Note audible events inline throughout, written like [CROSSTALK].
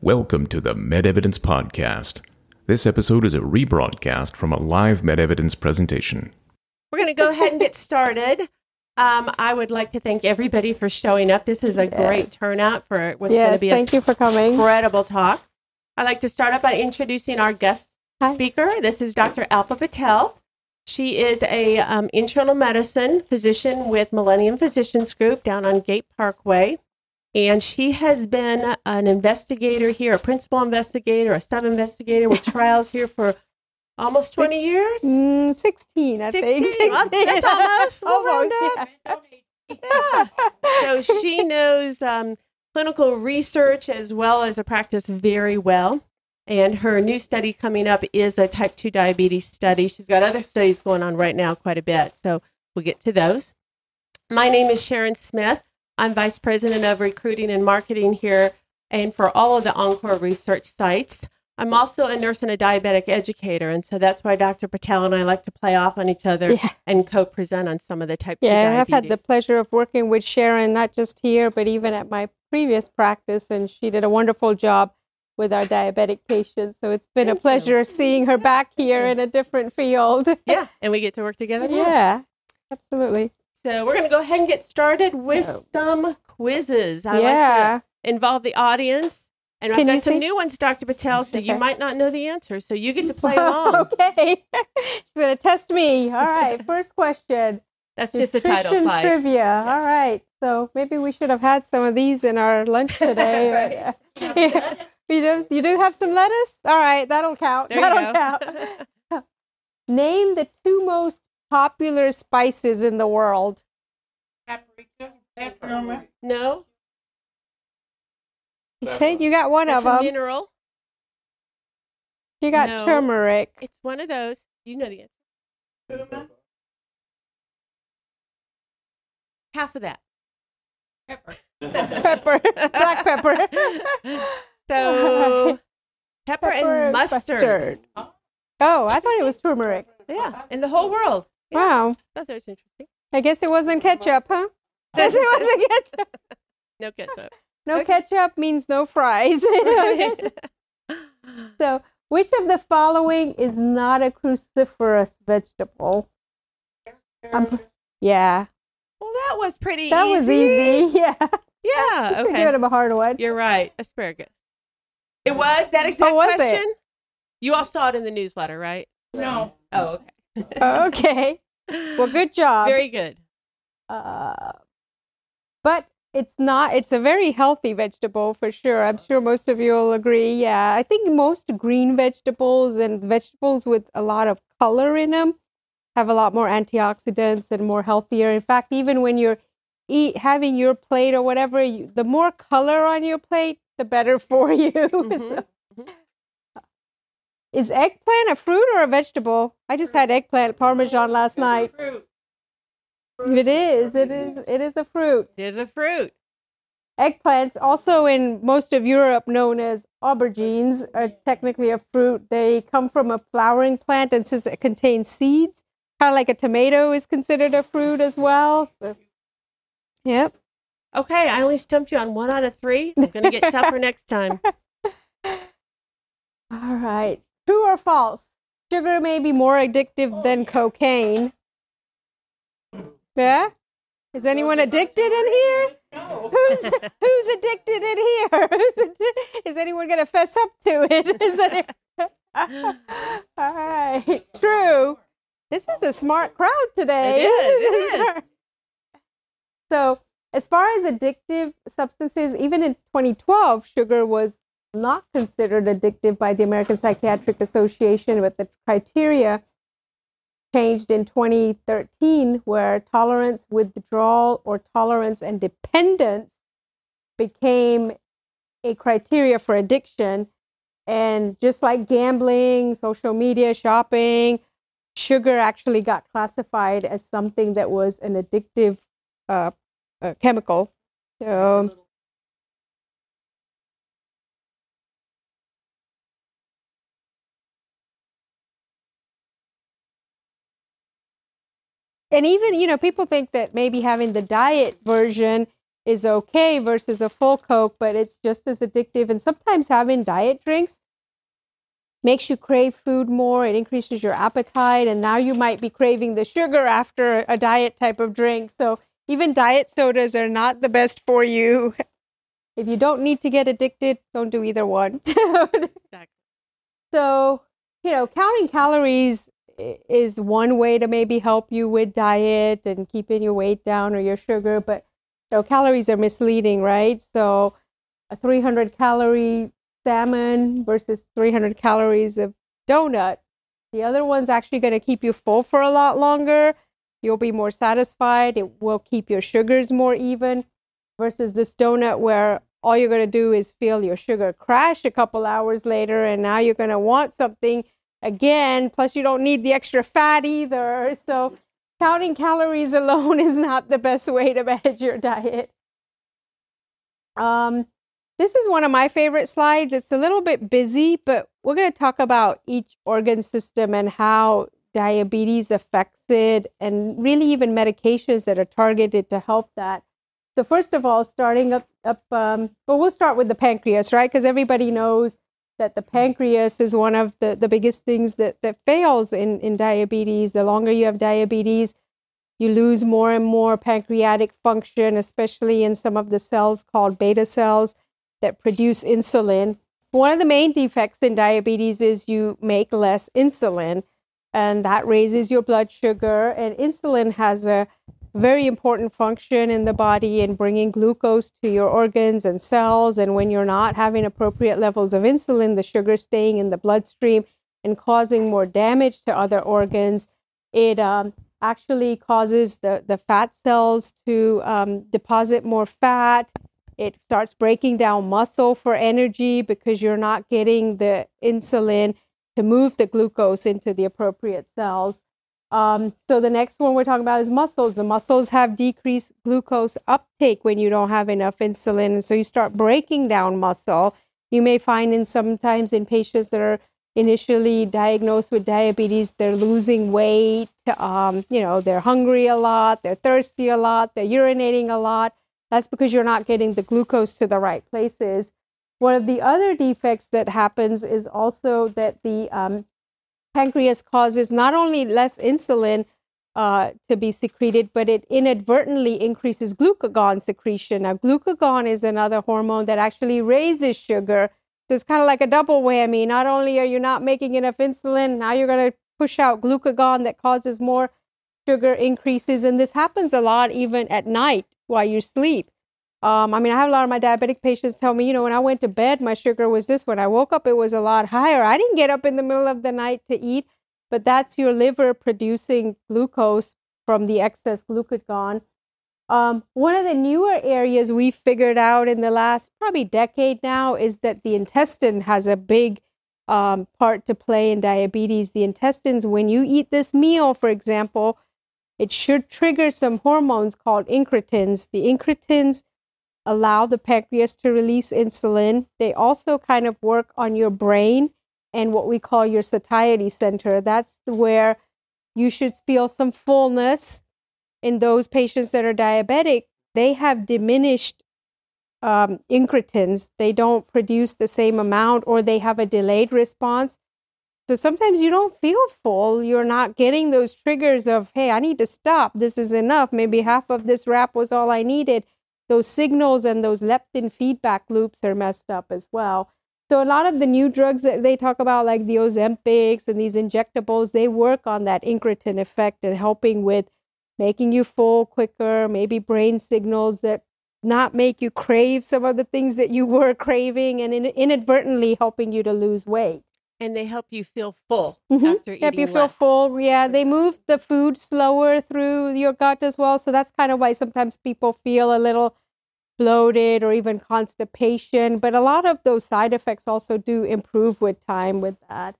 Welcome to the MedEvidence Podcast. This episode is a rebroadcast from a live MedEvidence presentation. We're going to go ahead and get started. Um, I would like to thank everybody for showing up. This is a great turnout for what's going to Yes, be thank you for coming. incredible talk. I'd like to start out by introducing our guest Hi. speaker. This is Dr. Alpa Patel. She is a um, internal medicine physician with Millennium Physicians Group down on Gate Parkway. And she has been an investigator here, a principal investigator, a sub investigator with trials here for almost 20 years. Mm, 16, I 16? think. Well, that's almost. [LAUGHS] Almost, yeah. Yeah. so she knows um, clinical research as well as a practice very well. And her new study coming up is a type 2 diabetes study. She's got other studies going on right now, quite a bit. So we'll get to those. My name is Sharon Smith. I'm Vice President of Recruiting and Marketing here and for all of the Encore research sites. I'm also a nurse and a diabetic educator. And so that's why Dr. Patel and I like to play off on each other Yeah. and co present on some of the type 2 Yeah. I've had the pleasure of working with Sharon, not just here, but even at my previous practice, and she did a wonderful job with our diabetic patients. So it's been Thank a pleasure seeing her back here in a different field. yeah, and we get to work together. more. yeah, absolutely. So we're going to go ahead and get started with Oh. some quizzes. I like yeah. to involve the audience. And Can I've got some see? new ones, Dr. Patel, so you might not know the answer. So you get to [LAUGHS] play along. okay. [LAUGHS] She's going to test me. All right, [LAUGHS] first question. That's just the title slide. trivia. All right. So maybe we should have had some of these in our lunch today. Yeah. You do, you do have some lettuce? All right, that'll count. There that'll count. Name the two most popular spices in the world. no, Okay, you got one that's of a them. mineral. You got No. turmeric. It's one of those. You know the answer. Half of that. Pepper. [LAUGHS] Black pepper. [LAUGHS] So pepper, and mustard. Oh, I thought it was turmeric. Yeah, in the whole world. Yeah, Wow. I thought that was interesting. I guess it wasn't ketchup, huh? [LAUGHS] Guess it wasn't ketchup. [LAUGHS] No ketchup. No Okay. ketchup means no fries. [LAUGHS] so, which of the following is not a cruciferous vegetable? Um, yeah, well, that was pretty that easy. was easy. Yeah. Yeah, Should okay. give him a hard one. You're right. Asparagus. It was that exact was it? question? You all saw it in the newsletter, right? No. Oh, okay. Okay. Well, good [LAUGHS] job. Very good. Uh, but it's not. It's a very healthy vegetable for sure. I'm sure most of you will agree. Yeah, I think most green vegetables and vegetables with a lot of color in them have a lot more antioxidants and more healthier. In fact, even when you're eat having your plate or whatever, you, the more color on your plate, the better [LAUGHS] for you. Mhm. So- is eggplant a fruit or a vegetable? I just had eggplant parmesan last night. It is. It is. It is a fruit. It is a fruit. Eggplants, also in most of Europe known as aubergines, are technically a fruit. They come from a flowering plant, and since it contains seeds, kind of like a tomato is considered a fruit as well. So, yep. Okay, I only stumped you on one out of three. I'm going to get [LAUGHS] tougher next time. All right. True or false? Sugar may be more addictive oh, than cocaine. Yeah? Is anyone addicted in here? Who's [LAUGHS] who's addicted in here? [LAUGHS] Is anyone going to fess up to it? [LAUGHS] Is any- All right. True. This is a smart crowd today. It is, it is. So, as far as addictive substances, even in 2012, sugar was not considered addictive by the American Psychiatric Association, but the criteria changed in 2013, where tolerance, withdrawal, or tolerance and dependence became a criteria for addiction. And just like gambling, social media, shopping, sugar actually got classified as something that was an addictive uh, uh, chemical. So, and even you know people think that maybe having the diet version is okay versus a full Coke, but it's just as addictive. And sometimes having diet drinks makes you crave food more. It increases your appetite. And now you might be craving the sugar after a diet type of drink. So even diet sodas are not the best for you. [LAUGHS] If you don't need to get addicted, don't do either one. [LAUGHS] Exactly. So, you know, counting calories is one way to maybe help you with diet and keeping your weight down or your sugar, but know, calories are misleading, right? So, a 300 calorie salmon versus 300 calories of donut. The other one's actually going to keep you full for a lot longer. You'll be more satisfied. It will keep your sugars more even versus this donut where all you're going to do is feel your sugar crash a couple hours later and now you're going to want something again plus you don't need the extra fat either. So counting calories alone [LAUGHS] is not the best way to manage your diet. Um, this is one of my favorite slides. It's a little bit busy but we're going to talk about each organ system and how diabetes affects it and really even medications that are targeted to help that. So first of all, starting up, up um, well, we'll start with the pancreas, right? Because everybody knows that the pancreas is one of the, the biggest things that, that fails in, in diabetes. The longer you have diabetes, you lose more and more pancreatic function, especially in some of the cells called beta cells that produce insulin. One of the main defects in diabetes is you make less insulin, and that raises your blood sugar. And insulin has a very important function in the body in bringing glucose to your organs and cells. And when you're not having appropriate levels of insulin, the sugar staying in the bloodstream and causing more damage to other organs, it um, actually causes the, the fat cells to um, deposit more fat. It starts breaking down muscle for energy because you're not getting the insulin to move the glucose into the appropriate cells. Um, so the next one we're talking about is muscles. The muscles have decreased glucose uptake when you don't have enough insulin, and so you start breaking down muscle. You may find in sometimes in patients that are initially diagnosed with diabetes, they're losing weight. Um, you know, they're hungry a lot, they're thirsty a lot, they're urinating a lot. That's because you're not getting the glucose to the right places. One of the other defects that happens is also that the um, pancreas causes not only less insulin uh, to be secreted, but it inadvertently increases glucagon secretion. Now, glucagon is another hormone that actually raises sugar. So it's kind of like a double whammy. Not only are you not making enough insulin, now you're going to push out glucagon that causes more sugar increases. And this happens a lot even at night while you sleep. Um, I mean, I have a lot of my diabetic patients tell me, you know, when I went to bed, my sugar was this. When I woke up, it was a lot higher. I didn't get up in the middle of the night to eat, but that's your liver producing glucose from the excess glucagon. Um, one of the newer areas we figured out in the last probably decade now is that the intestine has a big um, part to play in diabetes. The intestines, when you eat this meal, for example, it should trigger some hormones called incretins. The incretins allow the pancreas to release insulin. They also kind of work on your brain and what we call your satiety center. That's where you should feel some fullness. In those patients that are diabetic, they have diminished um, incretins. They don't produce the same amount or they have a delayed response. So sometimes you don't feel full. You're not getting those triggers of, hey, I need to stop. This is enough. Maybe half of this wrap was all I needed those signals and those leptin feedback loops are messed up as well. So a lot of the new drugs that they talk about, like the Ozempics and these injectables, they work on that incretin effect and helping with making you full quicker, maybe brain signals that not make you crave some of the things that you were [LAUGHS] craving and in- inadvertently helping you to lose weight. And they help you feel full Mhm. after eating Help you feel less. full. Yeah, they move the food slower through your gut as well. So that's kind of why sometimes people feel a little bloated or even constipation. But a lot of those side effects also do improve with time with that.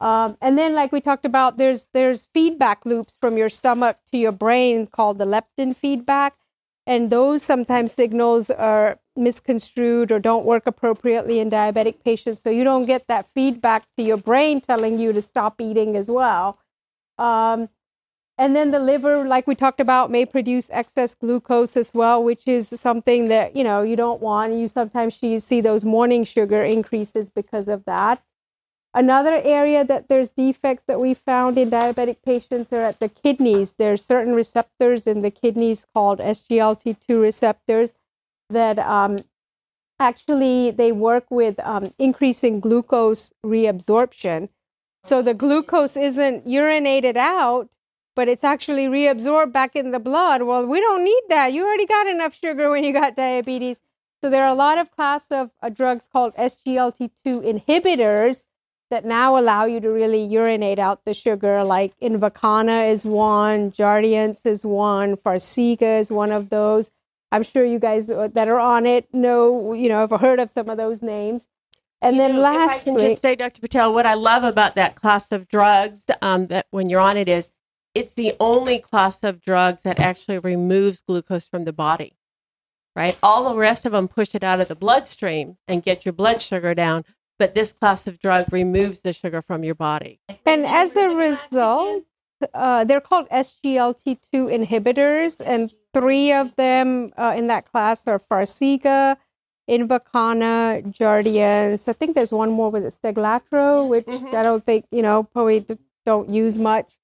Um, and then, like we talked about, there's there's feedback loops from your stomach to your brain called the leptin feedback, and those sometimes signals are misconstrued or don't work appropriately in diabetic patients. So you don't get that feedback to your brain telling you to stop eating as well. Um, and then the liver, like we talked about, may produce excess glucose as well, which is something that you know you don't want. You sometimes see those morning sugar increases because of that. Another area that there's defects that we found in diabetic patients are at the kidneys. There are certain receptors in the kidneys called SGLT2 receptors that um, actually they work with um, increasing glucose reabsorption. So the glucose isn't urinated out, but it's actually reabsorbed back in the blood. Well, we don't need that. You already got enough sugar when you got diabetes. So there are a lot of class of uh, drugs called SGLT2 inhibitors that now allow you to really urinate out the sugar. Like Invokana is one, Jardiance is one, Farxiga is one of those. I'm sure you guys uh, that are on it know, you know, have heard of some of those names. And You then know, lastly, if I can just say, Dr. Patel, what I love about that class of drugs um, that when you're on it is it's the only class of drugs that actually removes glucose from the body, right? All the rest of them push it out of the bloodstream and get your blood sugar down, but this class of drug removes the sugar from your body. And as a result, uh, they're called SGLT2 inhibitors, and three of them uh, in that class are Farxiga, Invokana, Jardiance. I think there's one more with it, Steglatro, which Mhm. I don't think, you know, probably d- don't use much.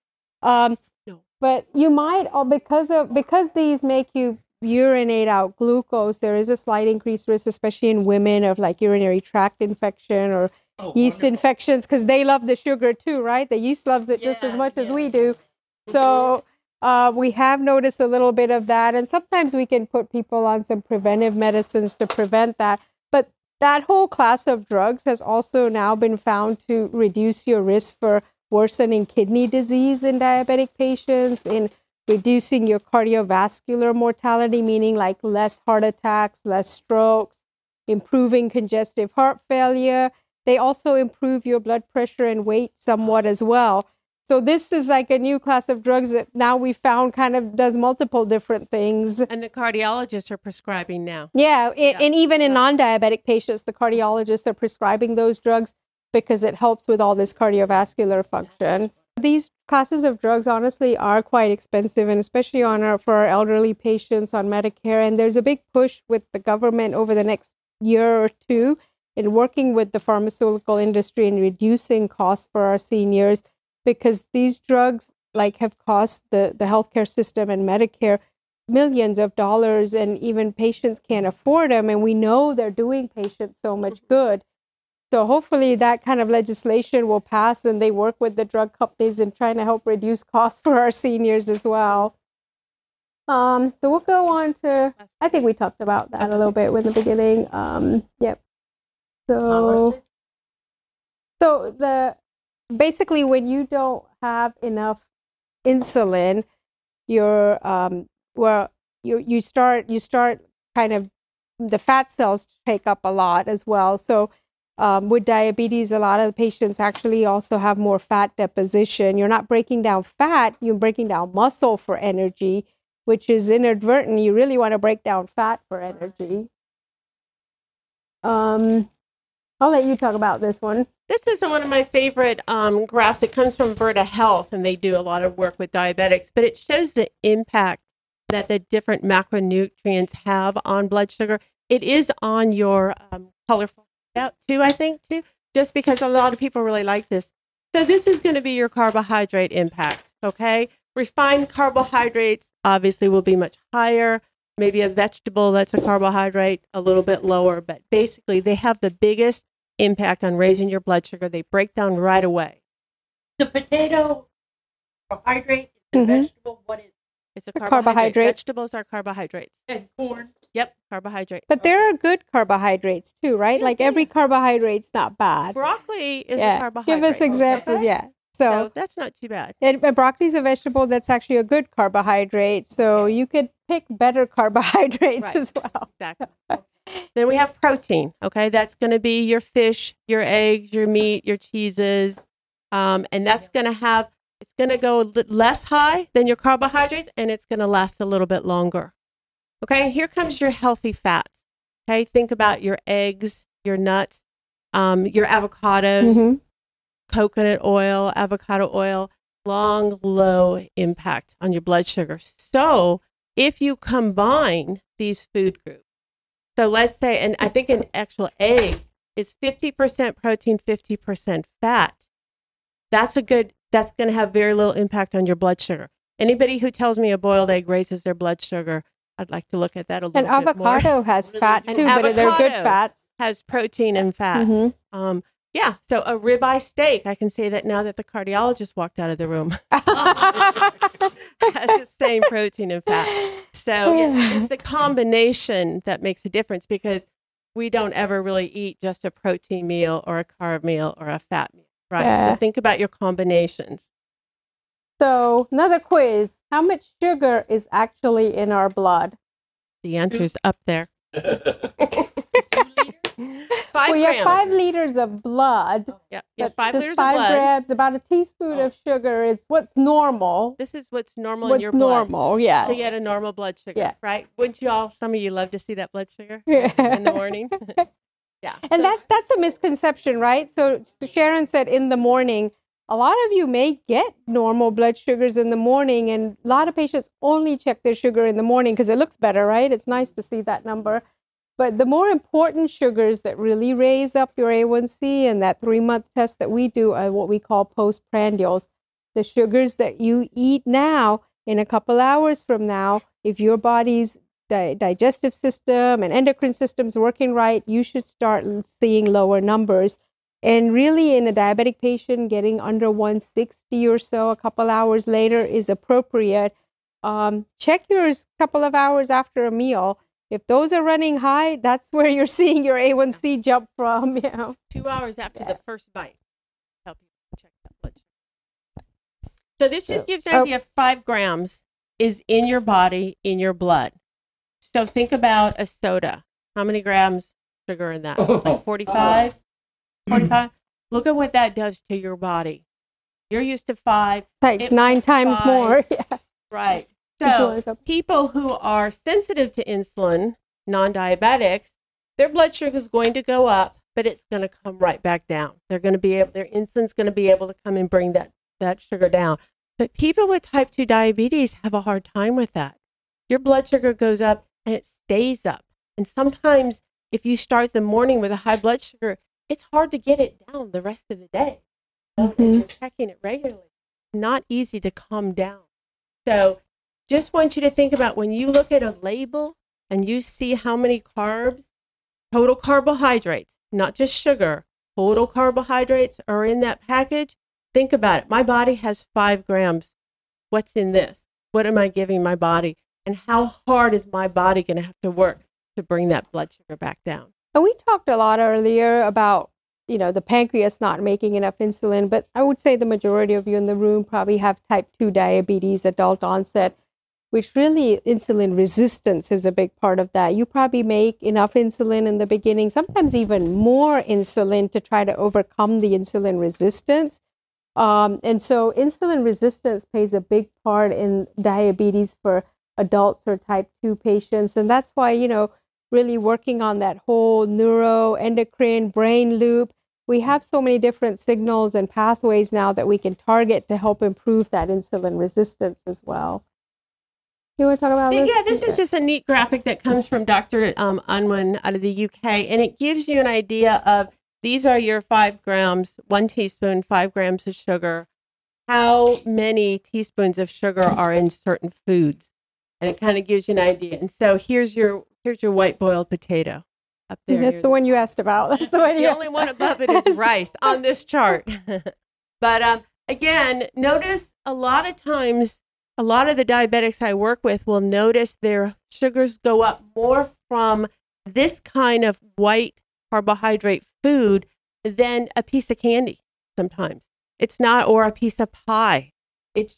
Um, No. But you might, uh, because of because these make you urinate out glucose, there is a slight increased risk, especially in women, of like urinary tract infection or yeast infections because they love the sugar too, right? The yeast loves it just as Yeah, much as we do. So uh, we have noticed a little bit of that, and sometimes we can put people on some preventive medicines to prevent that. But that whole class of drugs has also now been found to reduce your risk for worsening kidney disease in diabetic patients, in reducing your cardiovascular mortality, meaning like less heart attacks, less strokes, improving congestive heart failure. They also improve your blood pressure and weight somewhat as well. So this is like a new class of drugs that now we found kind of does multiple different things. And the cardiologists are prescribing now. Yeah, Yeah. and even in non-diabetic patients, the cardiologists are prescribing those drugs because it helps with all this cardiovascular function. These classes of drugs honestly are quite expensive, and especially on our, for our elderly patients on Medicare. And there's a big push with the government over the next year or two in working with the pharmaceutical industry and reducing costs for our seniors because these drugs like have cost the, the healthcare system and Medicare millions of dollars and even patients can't afford them and we know they're doing patients so much good. So hopefully that kind of legislation will pass and they work with the drug companies in trying to help reduce costs for our seniors as well. Um, so we'll go on to i think we talked about that a little bit in the beginning um, yep. So so the basically when you don't have enough insulin you're um well you you start you start kind of the fat cells take up a lot as well. So um, with diabetes a lot of the patients actually also have more fat deposition. You're not breaking down fat you're breaking down muscle for energy which is inadvertent. You really want to break down fat for energy. Um i'll let you talk about this one This is one of my favorite um, graphs. It comes from Virta Health, and they do a lot of work with diabetics, but it shows the impact that the different macronutrients have on blood sugar. It is on your um, colorful out too, I think, too, just because a lot of people really like this. So, this is going to be your carbohydrate impact, okay? Refined carbohydrates obviously will be much higher. Maybe a vegetable that's a carbohydrate a little bit lower, but basically they have the biggest impact on raising your blood sugar. They break down right away. The potato carbohydrate, the Mhm. vegetable, what is it? It's a A carbohydrate. carbohydrate. Vegetables are carbohydrates. and corn? Yep, carbohydrate. But there are good carbohydrates too, right? Yeah, like every yeah. carbohydrate's not bad. Broccoli is a carbohydrate. Give us examples. okay? Yeah. So So, that's not too bad. and, and broccoli is a vegetable that's actually a good carbohydrate. So you could pick better [LAUGHS] carbohydrates Right. as well. Exactly. then we have protein. Okay, that's going to be your fish, your eggs, your meat, your cheeses, um, and that's going to have. It's going to go li- less high than your carbohydrates, and it's going to last a little bit longer. Okay, and here comes your healthy fats. Okay, think about your eggs, your nuts, um, your avocados, Mhm. Coconut oil, avocado oil. long, low impact on your blood sugar. So if you combine these food groups, so let's say, and I think an actual egg is 50% protein, 50% fat. That's a good, that's going to have very little impact on your blood sugar. Anybody who tells me a boiled egg raises their blood sugar, I'd like to look at that a little And bit more. And avocado has [LAUGHS] fat too, but they're good fats. Has protein and fats. Mhm. Um, yeah, so a ribeye steak, I can say that now that the cardiologist walked out of the room, [LAUGHS] [LAUGHS] has the same protein and fat. So yeah, it's the combination that makes a difference because we don't ever really eat just a protein meal or a carb meal or a fat meal, right? Yeah. So think about your combinations. So another quiz: How much sugar is actually in our blood? The answer's up there. [LAUGHS] [LAUGHS] Five we grams. have five liters of blood. Oh, yeah, you have but five liters five of blood. grams, about a teaspoon oh. of sugar is what's normal. This is what's normal in What's your blood. normal? Yes. To get a normal blood sugar, Yeah. right? Wouldn't you all? Some of you love to see that blood sugar [LAUGHS] Yeah. in the morning. [LAUGHS] yeah, And So- that's that's a misconception, right? So Sharon said in the morning, a lot of you may get normal blood sugars in the morning, and a lot of patients only check their sugar in the morning because it looks better, right? It's nice to see that number. But the more important sugars that really raise up your A1C and that three month test that we do are what we call postprandials. The sugars that you eat now, in a couple hours from now, if your body's di- digestive system and endocrine system's working right, you should start seeing lower numbers. And really, in a diabetic patient, getting under 160 or so a couple hours later is appropriate. Um, check yours a couple of hours after a meal. If those are running high, that's [LAUGHS] where you're seeing your A1C jump from. [LAUGHS] You know. two hours after the first bite. Help you check that blood sugar. So this just gives you an Oh. idea. Five grams is in your body, in your blood. So think about a soda. How many grams sugar in that? Like [LAUGHS] 45? 45? Look at what that does to your body. You're used to five, Like It nine times five. more. Yeah. right? So [LAUGHS] people who are sensitive to insulin, non-diabetics, their blood sugar is going to go up, but it's going to come right back down. They're going to be able, their insulin's going to be able to come and bring that that sugar down. But people with type 2 diabetes have a hard time with that. Your blood sugar goes up and it stays up. And sometimes if you start the morning with a high blood sugar, it's hard to get it down the rest of the day. Mhm. you're checking it regularly. Not easy to calm down. So just want you to think about when you look at a label and you see how many carbs, total carbohydrates, not just sugar, total carbohydrates are in that package. Think about it. My body has five grams. What's in this? What am I giving my body? And how hard is my body going to have to work to bring that blood sugar back down? And we talked a lot earlier about, you know, the pancreas not making enough insulin, but I would say the majority of you in the room probably have type 2 diabetes, adult onset, which really insulin resistance is a big part of that. You probably make enough insulin in the beginning, sometimes even more insulin to try to overcome the insulin resistance. Um, and so insulin resistance plays a big part in diabetes for adults or type 2 patients. And that's why, you know, really working on that whole neuroendocrine brain loop. We have so many different signals and pathways now that we can target to help improve that insulin resistance as well. You want to talk about this? Yeah, this is just a neat graphic that comes from Dr. Um, Unwin out of the UK, and it gives you an idea of these are your five grams, one teaspoon, five grams of sugar. How many teaspoons of sugar are in certain foods, and it kind of gives you an idea. And so here's your here's your white boiled potato up there. That's the one you asked about. That's the one. the only one above it is [LAUGHS] rice on this chart. [LAUGHS] but um, again, notice a lot of times, a lot of the diabetics I work with will notice their sugars go up more from this kind of white carbohydrate food than a piece of candy sometimes. It's not, or a piece of pie. It's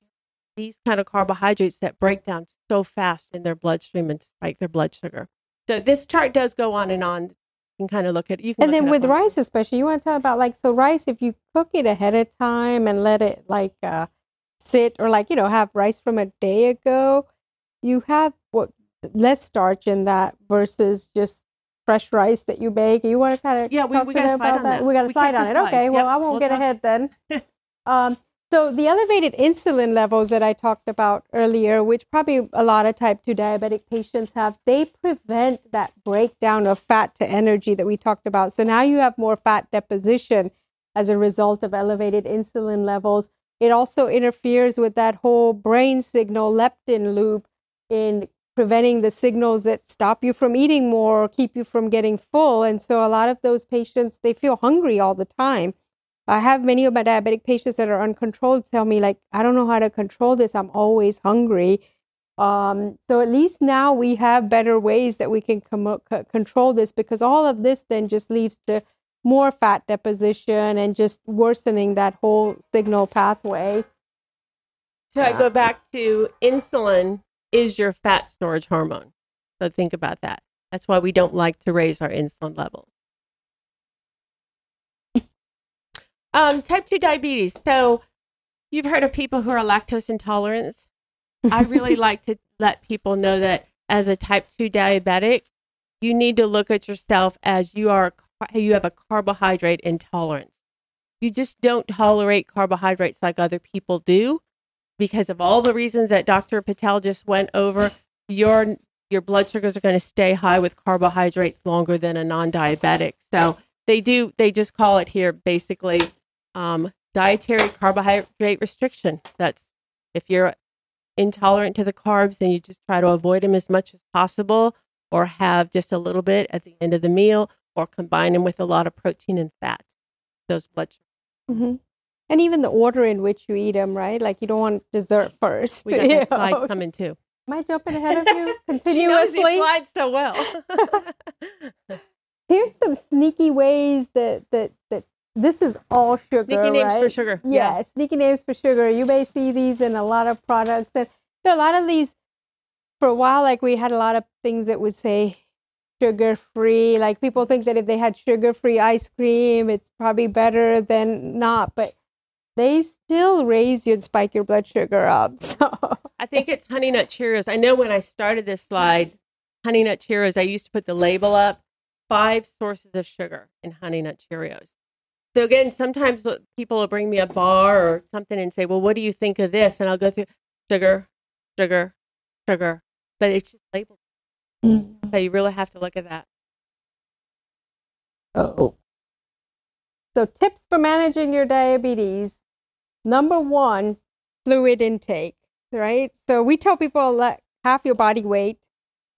these kind of carbohydrates that break down so fast in their bloodstream and spike their blood sugar. So this chart does go on and on. You can kind of look at you can And then it with rice, especially, you want to talk about like so rice. If you cook it ahead of time and let it like uh, sit, or like you know have rice from a day ago, you have what less starch in that versus just fresh rice that you bake. You want to kind of Yeah, we- we to got them slide on that. We got We slide on it. slide. Okay, well I won't we'll get talk- ahead then. [LAUGHS] um, So the elevated insulin levels that I talked about earlier, which probably a lot of type 2 diabetic patients have, they prevent that breakdown of fat to energy that we talked about. So now you have more fat deposition as a result of elevated insulin levels. It also interferes with that whole brain signal leptin loop in preventing the signals that stop you from eating more or keep you from getting full. And so a lot of those patients, they feel hungry all the time. I have many of my diabetic patients that are uncontrolled tell me like, I don't know how to control this. I'm always hungry. Um, so at least now we have better ways that we can com- c- control this because all of this then just leads to more fat deposition and just worsening that whole signal pathway. So I go back to insulin is your fat storage hormone. So think about that. That's why we don't like to raise our insulin levels. [LAUGHS] Um, type 2 diabetes. So you've heard of people who are lactose intolerant. I really [LAUGHS] like to let people know that as a type 2 diabetic, you need to look at yourself as you are you have a carbohydrate intolerance. You just don't tolerate carbohydrates like other people do because of all the reasons that Dr. Patel just went over. Your your blood sugars are going to stay high with carbohydrates longer than a non-diabetic. So they do they just call it here basically um, dietary carbohydrate restriction. That's if you're intolerant to the carbs, then you just try to avoid them as much as possible or have just a little bit at the end of the meal or combine them with a lot of protein and fat. Those blood sugars. Mm-hmm. And even the order in which you eat them, right? Like you don't want dessert first. We got [LAUGHS] that slide coming too. Am I jumping ahead of you [LAUGHS] She knows continuously? these slides so well. [LAUGHS] Here's some sneaky ways that that that this is all sugar. Sneaky names for right? sugar. Yeah, sneaky names for sugar. You may see these in a lot of products, and there are a lot of these. For a while, like we had a lot of things that would say sugar free. Like people think that if they had sugar free ice cream, it's probably better than not, but they still raise you and spike your blood sugar up. [LAUGHS] So I think it's Honey Nut Cheerios. I know when I started this slide, Honey Nut Cheerios, I used to put the label up five sources of sugar in Honey Nut Cheerios. So again, sometimes people will bring me a bar or something and say, "Well, what do you think of this?" And I'll go through sugar, sugar, sugar, but it's just labeled. So you really have to look at that. Oh. So, tips for managing your diabetes. Number one, fluid intake, right? So, we tell people let half your body weight.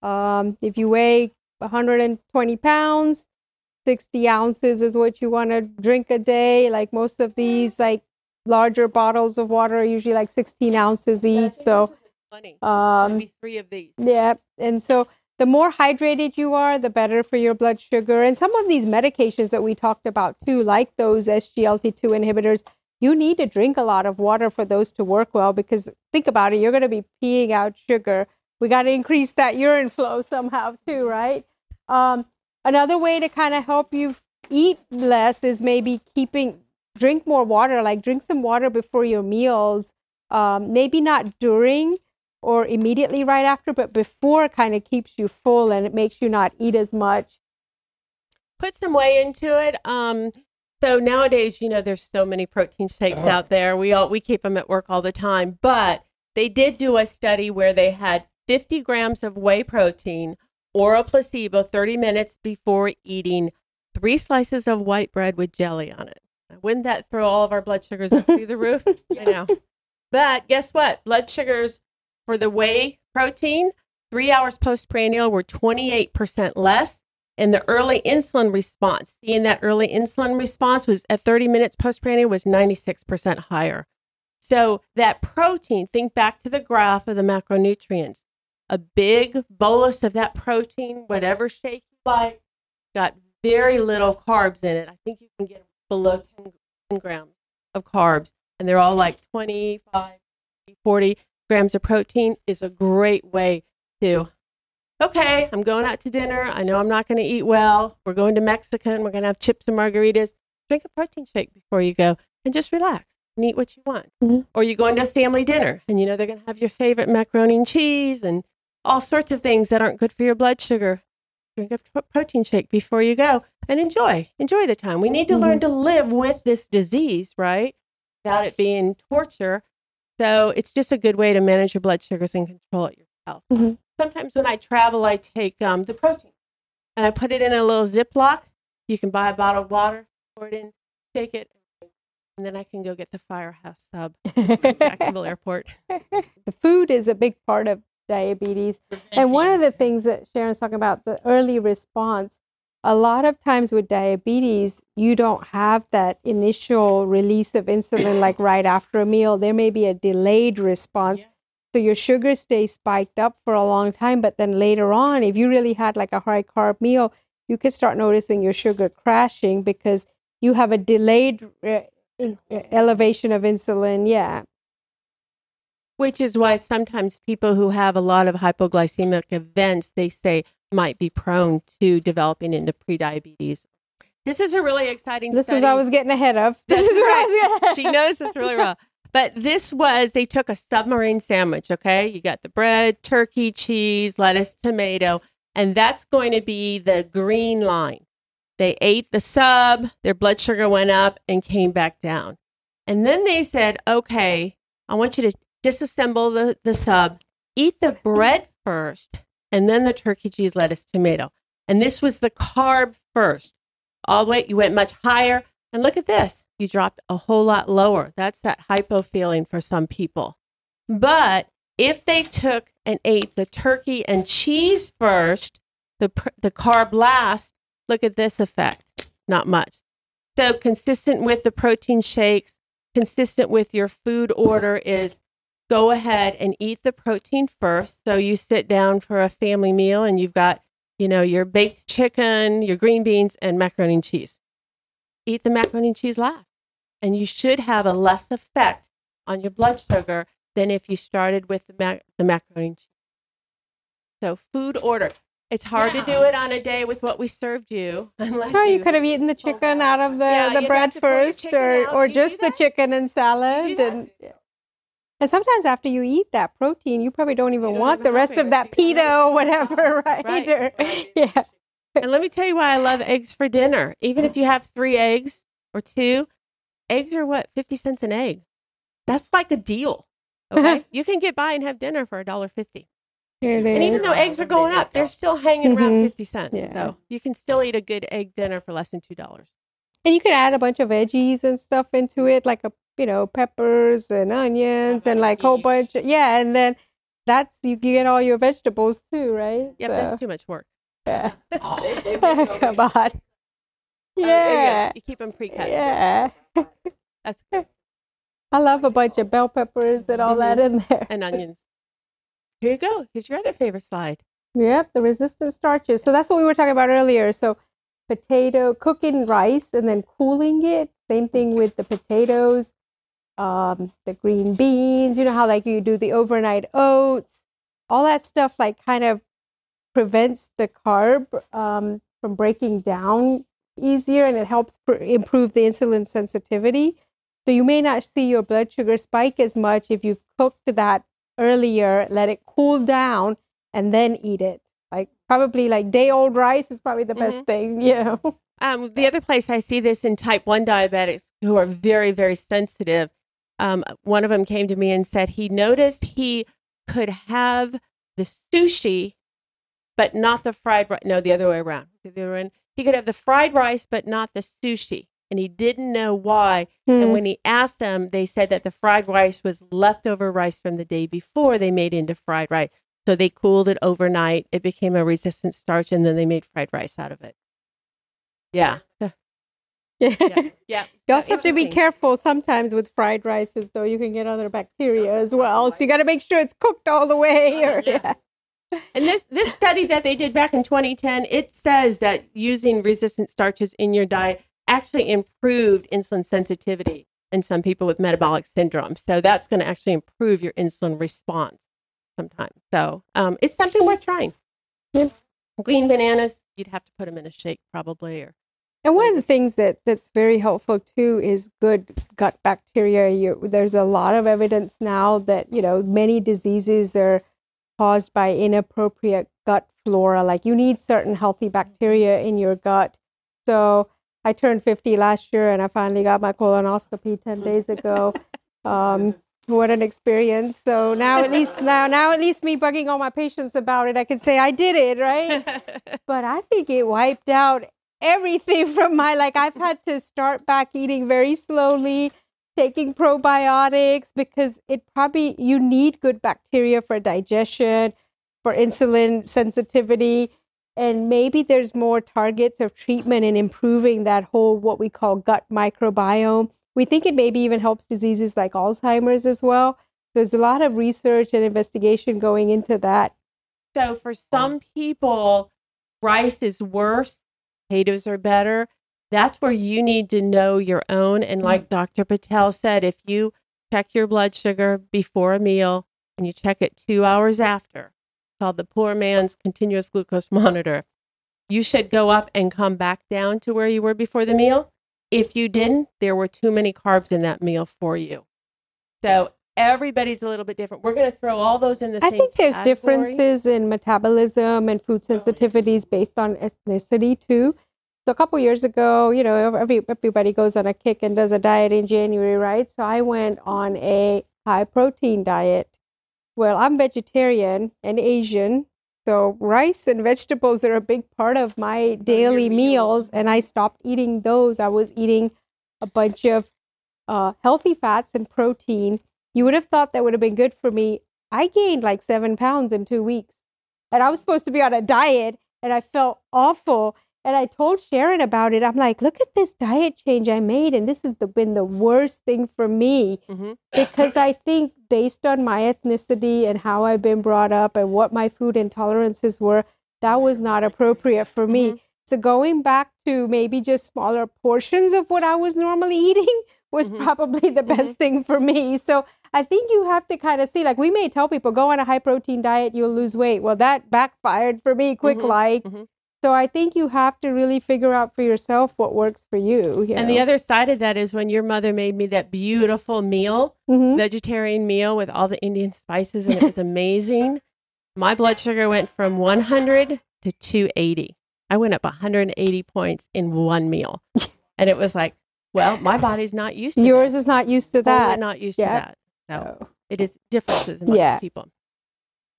Um, if you weigh 120 pounds, 60 ounces is what you want to drink a day. Like most of these, like larger bottles of water are usually like 16 ounces each. So, Funny. um, three of these. yeah. And so the more hydrated you are, the better for your blood sugar. And some of these medications that we talked about too, like those SGLT2 inhibitors, you need to drink a lot of water for those to work well because think about it, you're going to be peeing out sugar. We got to increase that urine flow somehow too, right? Um, another way to kind of help you eat less is maybe keeping drink more water like drink some water before your meals um, maybe not during or immediately right after, but before kind of keeps you full and it makes you not eat as much. put some whey into it. Um, so nowadays, you know, there's so many protein shakes out there. We all we keep them at work all the time. But they did do a study where they had 50 grams of whey protein or a placebo 30 minutes before eating three slices of white bread with jelly on it. Wouldn't that throw all of our blood sugars up through the roof? [LAUGHS] I know. But guess what? Blood sugars for the whey protein, three hours postprandial, were 28% less. And the early insulin response, seeing that early insulin response was at 30 minutes postprandial was 96% higher. So that protein, think back to the graph of the macronutrients. A big bolus of that protein, whatever shake you like, got very little carbs in it. I think you can get below 10, 10 grams of carbs, and they're all like 25, 40 grams of protein is a great way to okay i'm going out to dinner. I know i'm not going to eat well. We're going to mexican we're going to have chips and margaritas. Drink a protein shake before you go and just relax and eat what you want. Mhm. or you're going to a family dinner and you know they're going to have your favorite macaroni and cheese and all sorts of things that aren't good for your blood sugar. Drink a protein shake before you go and enjoy enjoy the time. We need to learn to live with this disease right? Without it being torture. So it's just a good way to manage your blood sugars and control it yourself. Mhm. Sometimes when I travel, I take um, the protein and I put it in a little Ziploc. You can buy a bottle of water, pour it in, shake it, and then I can go get the Firehouse sub at Jacksonville [LAUGHS] Airport. the food is a big part of diabetes. And one of the things that Sharon's talking about, the early response, a lot of times with diabetes, you don't have that initial release of insulin like [COUGHS] right after a meal. There may be a delayed response. Yeah. So your sugar stays spiked up for a long time, but then later on, if you really had like a high carb meal, you could start noticing your sugar crashing because you have a delayed uh, in- uh, elevation of insulin. Yeah. Which is why sometimes people who have a lot of hypoglycemic events, they say might be prone to developing into prediabetes. This is a really exciting This was study. I was getting ahead of. [LAUGHS] This That's is right. was gonna- she knows this really well. [LAUGHS] But this was they took a submarine sandwich, okay? You got the bread, turkey, cheese, lettuce, tomato, and that's going to be the green line. They ate the sub, their blood sugar went up and came back down. And then they said, okay, I want you to disassemble the, the sub, eat the bread first, and then the turkey, cheese, lettuce, tomato. And this was the carb first. All the way, you went much higher. And look at this. You dropped a whole lot lower. That's that hypo feeling for some people. But if they took and ate the turkey and cheese first, the, the carb last, look at this effect. Not much. So, consistent with the protein shakes, consistent with your food order is go ahead and eat the protein first. So, you sit down for a family meal and you've got, you know, your baked chicken, your green beans, and macaroni and cheese eat the macaroni and cheese last. And you should have a less effect on your blood sugar than if you started with the, mac- the macaroni and cheese. So, food order. It's hard to do it on a day with what we served you. [LAUGHS] Unless Oh, you could have eaten the oh, chicken out of the, Yeah, the bread have to pull your first, or out. or You just the chicken and salad, You and and sometimes after you eat that protein, you probably don't even don't want even the rest of that pita or whatever, [LAUGHS] right? Right. Or- [LAUGHS] yeah. And let me tell you why I love eggs for dinner. Even if you have three eggs or two, eggs are what, 50 cents an egg. That's like a deal. Okay. [LAUGHS] you can get by and have dinner for a dollar fifty. And even though eggs are going up, they're still hanging around Mhm. 50 cents. Yeah. So you can still eat a good egg dinner for less than $2. And you could add a bunch of veggies and stuff into it, like a you know peppers and onions and like whole bunch. Yeah, and then that's you get all your vegetables too, right? Yep, So, that's too much work. [LAUGHS] yeah. [LAUGHS] Oh, [LAUGHS] Come on. Uh, Yeah. You keep them pre-cut. Yeah. That's good. I love a bunch of bell peppers and all that in there. And onions. Here you go. Here's your other favorite slide. Yep, the resistant starches. So that's what we were talking about earlier. So potato cooking rice and then cooling it. Same thing with the potatoes, um, the green beans. You know how like you do the overnight oats, all that stuff like kind of prevents the carb um, from breaking down easier, and it helps pr- improve the insulin sensitivity. So you may not see your blood sugar spike as much if you've cooked that earlier, let it cool down, and then eat it. Like probably like day old rice is probably the best thing, [LAUGHS] you know. Um, the other place I see this in type 1 diabetics who are very, very sensitive. Um, one of them came to me and said he noticed he could have the sushi, but not the fried rice. No, the other way around. The other way around. He could have the fried rice, but not the sushi. And he didn't know why. Hmm. And when he asked them, they said that the fried rice was leftover rice from the day before they made into fried rice. So they cooled it overnight. It became a resistant starch, and then they made fried rice out of it. Yeah. Yeah. Yeah. yeah. You also have to be careful sometimes with fried rices, though. You can get other bacteria as well. So you got to make sure it's cooked all the way. Or, yeah. And this this study that they did back in 2010, it says that using resistant starches in your diet actually improved insulin sensitivity in some people with metabolic syndrome. So that's going to actually improve your insulin response sometimes. So um, it's something worth trying. Yeah. Green bananas, you'd have to put them in a shake probably, or And one of the things that that's very helpful too is good gut bacteria. You, there's a lot of evidence now that you know many diseases are caused by inappropriate gut flora. Like you need certain healthy bacteria in your gut. So I turned 50 last year and I finally got my colonoscopy 10 days ago. Um, what an experience. So now at least now now at least me bugging all my patients about it, I can say I did it, right? [LAUGHS] but I think it wiped out everything from my like I've had to start back eating very slowly, taking probiotics because it probably you need good bacteria for digestion, for insulin sensitivity and maybe there's more targets of treatment in improving that whole what we call gut microbiome. We think it maybe even helps diseases like Alzheimer's as well. There's a lot of research and investigation going into that. So for some people, rice is worse, potatoes are better. That's where you need to know your own. And mm. like Dr. Patel said, if you check your blood sugar before a meal and you check it two hours after, called the poor man's continuous glucose [LAUGHS] monitor, you should go up and come back down to where you were before the meal. If you didn't, there were too many carbs in that meal for you. So everybody's a little bit different. We're going to throw all those in the I same I think there's category. differences in metabolism and food sensitivities based on ethnicity too. So a couple years ago, you know, every, everybody goes on a kick and does a diet in January, right? So I went on a high protein diet. Well, I'm vegetarian and Asian, so rice and vegetables are a big part of my daily meals, meals. and I stopped eating those. I was eating a bunch of uh, healthy fats and protein. You would have thought that would have been good for me. I gained like seven pounds in two weeks, and I was supposed to be on a diet, and I felt awful. And I told Sharon about it. I'm like, look at this diet change I made, and this has the, been the worst thing for me Mhm. because I think based on my ethnicity and how I've been brought up and what my food intolerances were, that was not appropriate for me. Mhm. So going back to maybe just smaller portions of what I was normally [LAUGHS] eating was Mhm. probably the best thing for me. So I think you have to kind of see like we may tell people go on a high protein diet, you'll lose weight. Well, that backfired for me quick Mhm. like. Mhm. So I think you have to really figure out for yourself what works for you. you And the other side of that is when your mother made me that beautiful meal, hmm vegetarian meal with all the Indian spices, and it was amazing. My blood sugar went from 100 to 280. I went up 180 points in one meal. [LAUGHS] And it was like, well, my body's not used to yours is not used to that. Totally not used Yep. to that. So Oh. it is differences among Yeah. people.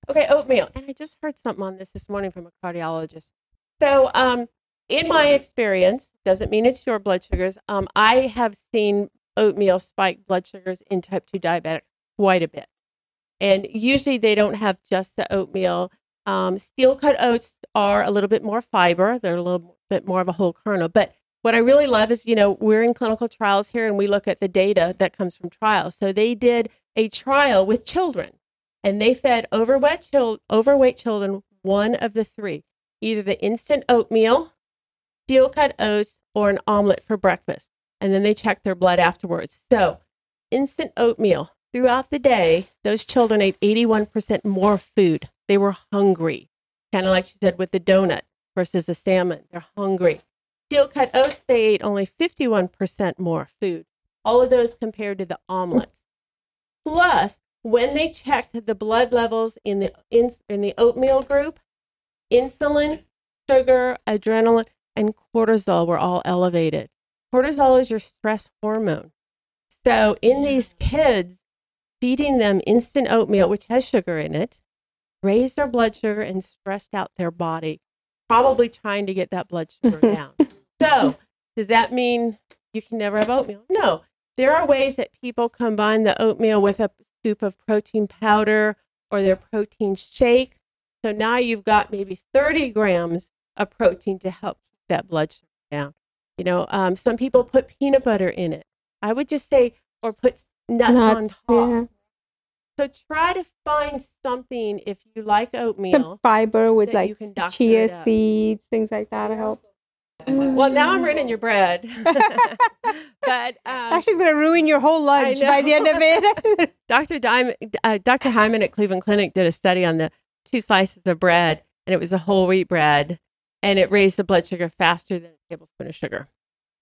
Okay, oatmeal. And I just heard something on this this morning from a cardiologist. So, um, in my experience, doesn't mean it's your blood sugars. Um, I have seen oatmeal spike blood sugars in type 2 diabetics quite a bit. And usually they don't have just the oatmeal. Um, steel cut oats are a little bit more fiber, they're a little bit more of a whole kernel. But what I really love is, you know, we're in clinical trials here and we look at the data that comes from trials. So they did a trial with children and they fed overweight, chil- overweight children one of the three either the instant oatmeal, steel cut oats, or an omelet for breakfast. And then they checked their blood afterwards. So, instant oatmeal throughout the day, those children ate 81% more food. They were hungry, kind of like she said with the donut versus the salmon. They're hungry. Steel cut oats, they ate only 51% more food. All of those compared to the omelets. Plus, when they checked the blood levels in the in, in the oatmeal group, insulin, sugar, adrenaline, and cortisol were all elevated. Cortisol is your stress hormone. So, in these kids, feeding them instant oatmeal, which has sugar in it, raised their blood sugar and stressed out their body, probably trying to get that blood sugar down. [LAUGHS] So, does that mean you can never have oatmeal? No. There are ways that people combine the oatmeal with a scoop of protein powder or their protein shake. So now you've got maybe 30 grams of protein to help keep that blood sugar down. You know, um, some people put peanut butter in it. I would just say, or put nuts, on top. yeah. So try to find something if you like oatmeal. Some fiber with like chia seeds, things like that to help. Well, now I'm ruining your bread. [LAUGHS] but um, Actually, it's going to ruin your whole lunch by the end of it. [LAUGHS] Dr. Diamond, uh, Dr. Hyman at Cleveland Clinic did a study on the two slices of bread, and it was a whole wheat bread, and it raised the blood sugar faster than a tablespoon of sugar.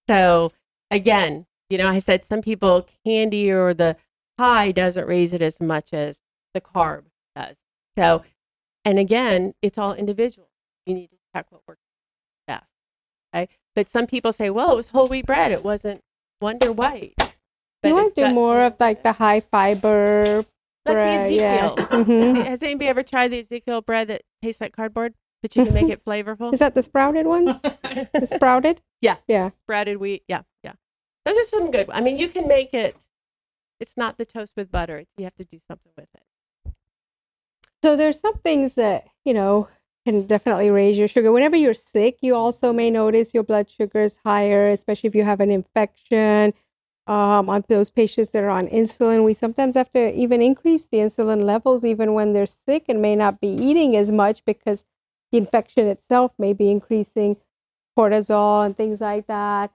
So again, you know, I said some people candy or the pie doesn't raise it as much as the carb does. So, and again, it's all individual. You need to check what works. Okay. But some people say, well, it was whole wheat bread. It wasn't Wonder White. But you want to do more of like the high fiber like bread, the yeah. Ezekiel. [LAUGHS] Mhm. Has anybody ever tried the Ezekiel bread that tastes like cardboard, but you can make it flavorful? Is that the sprouted ones? [LAUGHS] the sprouted? Yeah. Yeah. Sprouted wheat. Yeah, yeah. Those are some good. I mean, you can make it. It's not the toast with butter. You have to do something with it. So there's some things that, you know, can definitely raise your sugar. Whenever you're sick, you also may notice your blood sugar is higher, especially if you have an infection. Um, on those patients that are on insulin, we sometimes have to even increase the insulin levels even when they're sick and may not be eating as much because the infection itself may be increasing cortisol and things like that.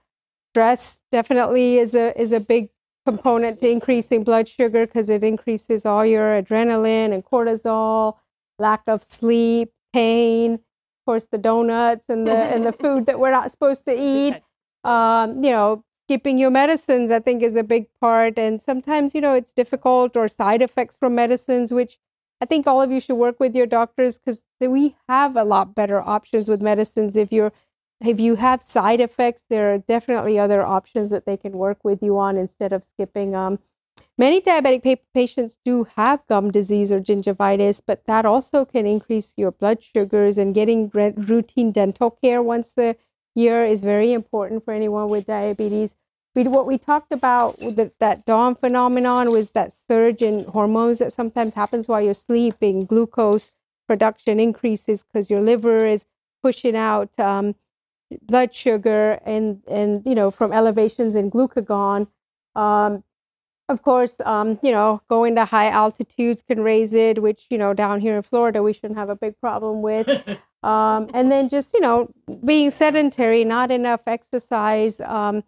Stress definitely is a is a big component to increasing blood sugar because it increases all your adrenaline and cortisol, lack of sleep, pain, of course the donuts and the and the food that we're not supposed to [LAUGHS] eat. Um, you know, skipping your medicines I think is a big part and sometimes, you know, it's difficult or side effects from medicines which I think all of you should work with your doctors because we have a lot better options with medicines if you're if you have side effects, there are definitely other options that they can work with you on instead of skipping. Um, many diabetic pa- patients do have gum disease or gingivitis, but that also can increase your blood sugars. And getting re- routine dental care once a year is very important for anyone with diabetes. We, what we talked about the, that dawn phenomenon was that surge in hormones that sometimes happens while you're sleeping. Glucose production increases because your liver is pushing out um, blood sugar and and you know from elevations in glucagon um, of course um, you know going to high altitudes can raise it which you know down here in florida we shouldn't have a big problem with. [LAUGHS] Um, and then just you know being sedentary not enough exercise um,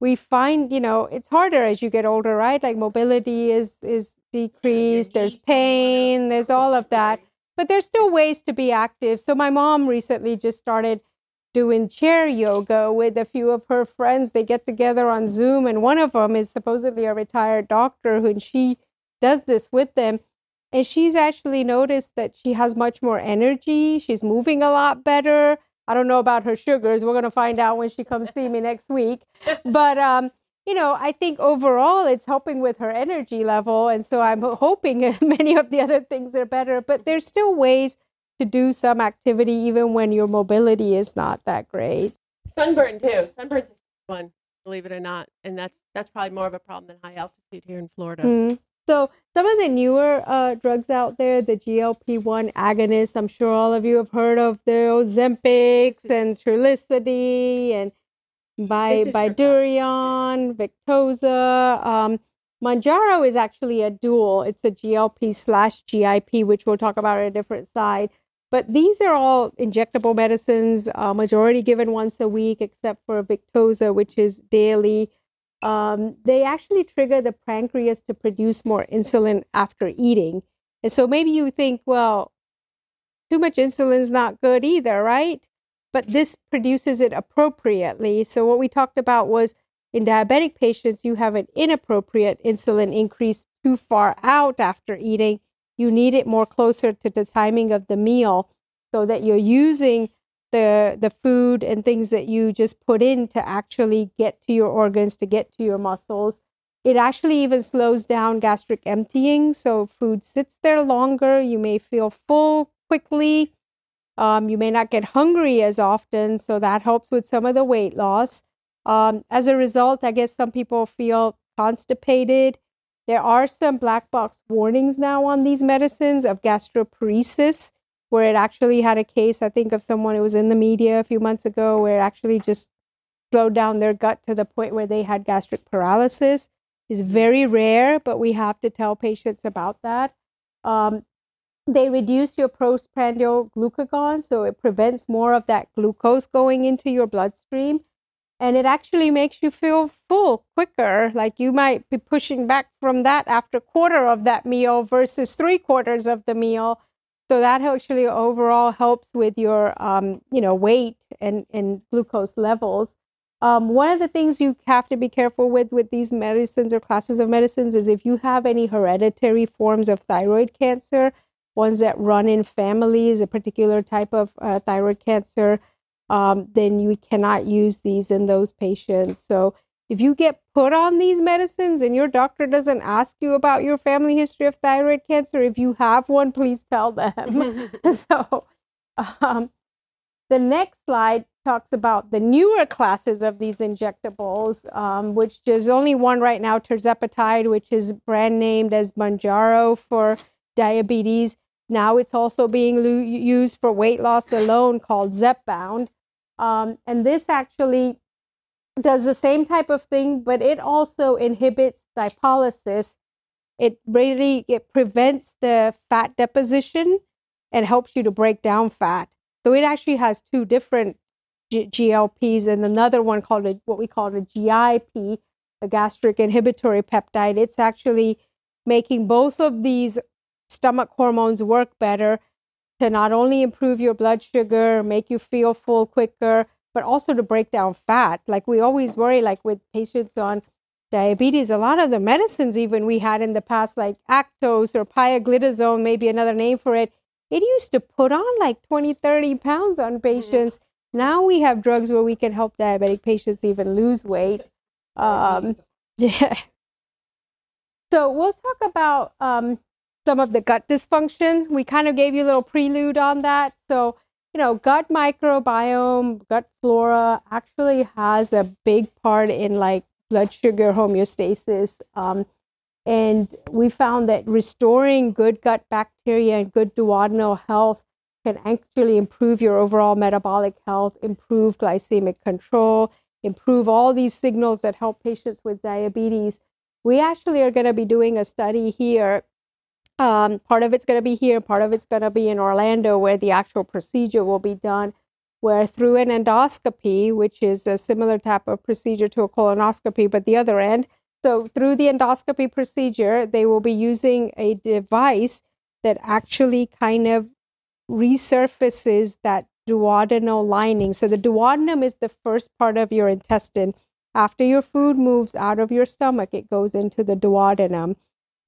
we find you know it's harder as you get older right? Like mobility is is decreased there's pain there's all of that. But there's still ways to be active. So my mom recently just started doing chair yoga with a few of her friends. They get together on Zoom, and one of them is supposedly a retired doctor, who and she does this with them. And she's actually noticed that she has much more energy. She's moving a lot better. I don't know about her sugars. We're going to find out when she comes see me next week. [LAUGHS] But, um, you know, I think overall it's helping with her energy level. And so I'm hoping [LAUGHS] many of the other things are better. But there's still ways to do some activity even when your mobility is not that great. Sunburn too. Sunburn's a one, believe it or not, and that's that's probably more of a problem than high altitude here in Florida. Mm. So some of the newer uh, drugs out there, the GLP-1 agonists, I'm sure all of you have heard of the Ozempics and Trulicity and Bydureon Victoza. Um, Mounjaro is actually a dual. It's a GLP slash GIP, which we'll talk about on a different side. But these are all injectable medicines, uh, majority given once a week, except for Victoza, which is daily. Um, they actually trigger the pancreas to produce more insulin after eating. And so maybe you think, well, too much insulin is not good either, right? But this produces it appropriately. So what we talked about was in diabetic patients, you have an inappropriate insulin increase too far out after eating. You need it more closer to the timing of the meal so that you're using the the food and things that you just put in to actually get to your organs, to get to your muscles. It actually even slows down gastric emptying. So food sits there longer. You may feel full quickly. Um, you may not get hungry as often. So that helps with some of the weight loss. Um, as a result, I guess some people feel constipated. There are some black box warnings now on these medicines of gastroparesis, where it actually had a case, I think, of someone who was in the media a few months ago, where it actually just slowed down their gut to the point where they had gastric paralysis. Is very rare, but we have to tell patients about that. Um, they reduce your postprandial glucagon, so it prevents more of that glucose going into your bloodstream and it actually makes you feel full quicker. Like you might be pushing back from that after quarter of that meal versus three quarters of the meal. So that actually overall helps with your um, you know weight and, and glucose levels. Um, one of the things you have to be careful with with these medicines or classes of medicines is if you have any hereditary forms of thyroid cancer ones that run in families a particular type of uh, thyroid cancer um, then you cannot use these in those patients. So if you get put on these medicines and your doctor doesn't ask you about your family history of thyroid cancer, if you have one, please tell them. [LAUGHS] [LAUGHS] so um, the next slide talks about the newer classes of these injectables, um, which there's only one right now, tirzepatide, which is brand named as Mounjaro for diabetes. Now it's also being lo- used for weight loss alone called Zepbound. Um, and this actually does the same type of thing, but it also inhibits lipolysis. It really it prevents the fat deposition and helps you to break down fat. So it actually has two different G- GLPs and another one called a, what we call a GIP, a gastric inhibitory peptide. It's actually making both of these stomach hormones work better to not only improve your blood sugar, make you feel full quicker, but also to break down fat. Like we always worry, like with patients on diabetes, a lot of the medicines even we had in the past, like Actos or pioglitazone, maybe another name for it, it used to put on like 20, 30 pounds on patients. Mm-hmm. Now we have drugs where we can help diabetic patients even lose weight. Um, [LAUGHS] yeah. So we'll talk about um, some of the gut dysfunction. We kind of gave you a little prelude on that. So, you know, gut microbiome, gut flora actually has a big part in like blood sugar homeostasis. Um, and we found that restoring good gut bacteria and good duodenal health can actually improve your overall metabolic health, improve glycemic control, improve all these signals that help patients with diabetes. We actually are going to be doing a study here um, part of it's going to be here, part of it's going to be in Orlando, where the actual procedure will be done. Where through an endoscopy, which is a similar type of procedure to a colonoscopy, but the other end. So, through the endoscopy procedure, they will be using a device that actually kind of resurfaces that duodenal lining. So, the duodenum is the first part of your intestine. After your food moves out of your stomach, it goes into the duodenum.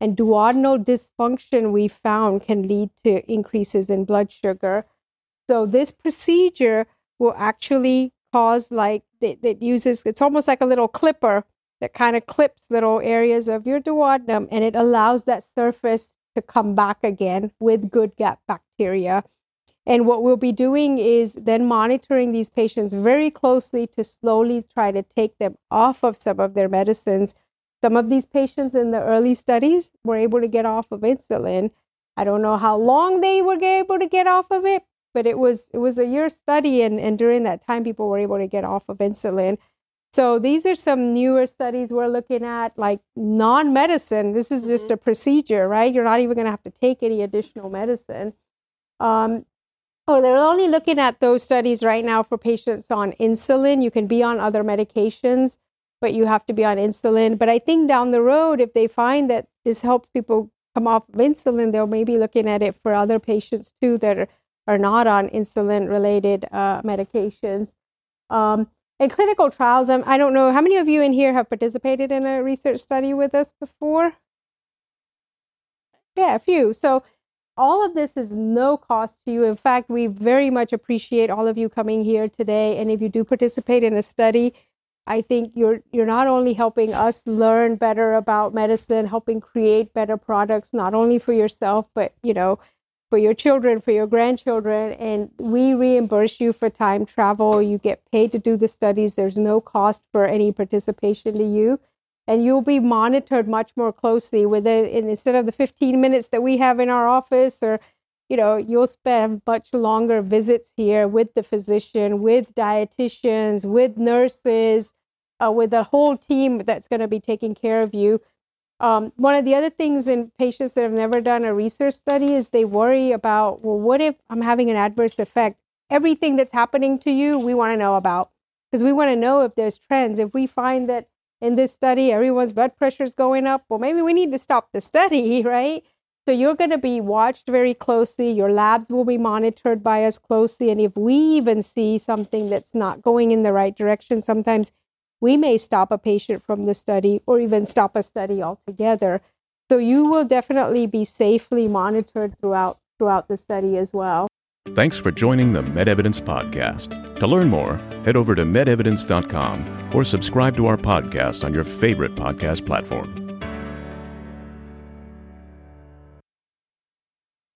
And duodenal dysfunction we found can lead to increases in blood sugar. So this procedure will actually cause like that uses it's almost like a little clipper that kind of clips little areas of your duodenum and it allows that surface to come back again with good gut bacteria. And what we'll be doing is then monitoring these patients very closely to slowly try to take them off of some of their medicines some of these patients in the early studies were able to get off of insulin. I don't know how long they were able to get off of it, but it was it was a year study and, and during that time people were able to get off of insulin. So these are some newer studies we're looking at, like non-medicine. This is just mm-hmm. a procedure, right? You're not even going to have to take any additional medicine. Um, oh, they're only looking at those studies right now for patients on insulin. You can be on other medications but you have to be on insulin. But I think down the road, if they find that this helps people come off of insulin, they'll maybe looking at it for other patients too that are, are not on insulin related uh, medications. Um, and clinical trials, um, I don't know, how many of you in here have participated in a research study with us before? Yeah, a few. So all of this is no cost to you. In fact, we very much appreciate all of you coming here today. And if you do participate in a study, I think you're you're not only helping us learn better about medicine, helping create better products not only for yourself but you know for your children, for your grandchildren, and we reimburse you for time travel. You get paid to do the studies. There's no cost for any participation to you. And you'll be monitored much more closely with instead of the 15 minutes that we have in our office, or you know, you'll spend much longer visits here with the physician, with dietitians, with nurses, uh, with a whole team that's going to be taking care of you. Um, one of the other things in patients that have never done a research study is they worry about, well, what if I'm having an adverse effect? Everything that's happening to you, we want to know about because we want to know if there's trends. If we find that in this study everyone's blood pressure is going up, well, maybe we need to stop the study, [LAUGHS] right? So you're going to be watched very closely. Your labs will be monitored by us closely. And if we even see something that's not going in the right direction, sometimes we may stop a patient from the study or even stop a study altogether. So you will definitely be safely monitored throughout throughout the study as well. Thanks for joining the MedEvidence Podcast. To learn more, head over to medevidence.com or subscribe to our podcast on your favorite podcast platform.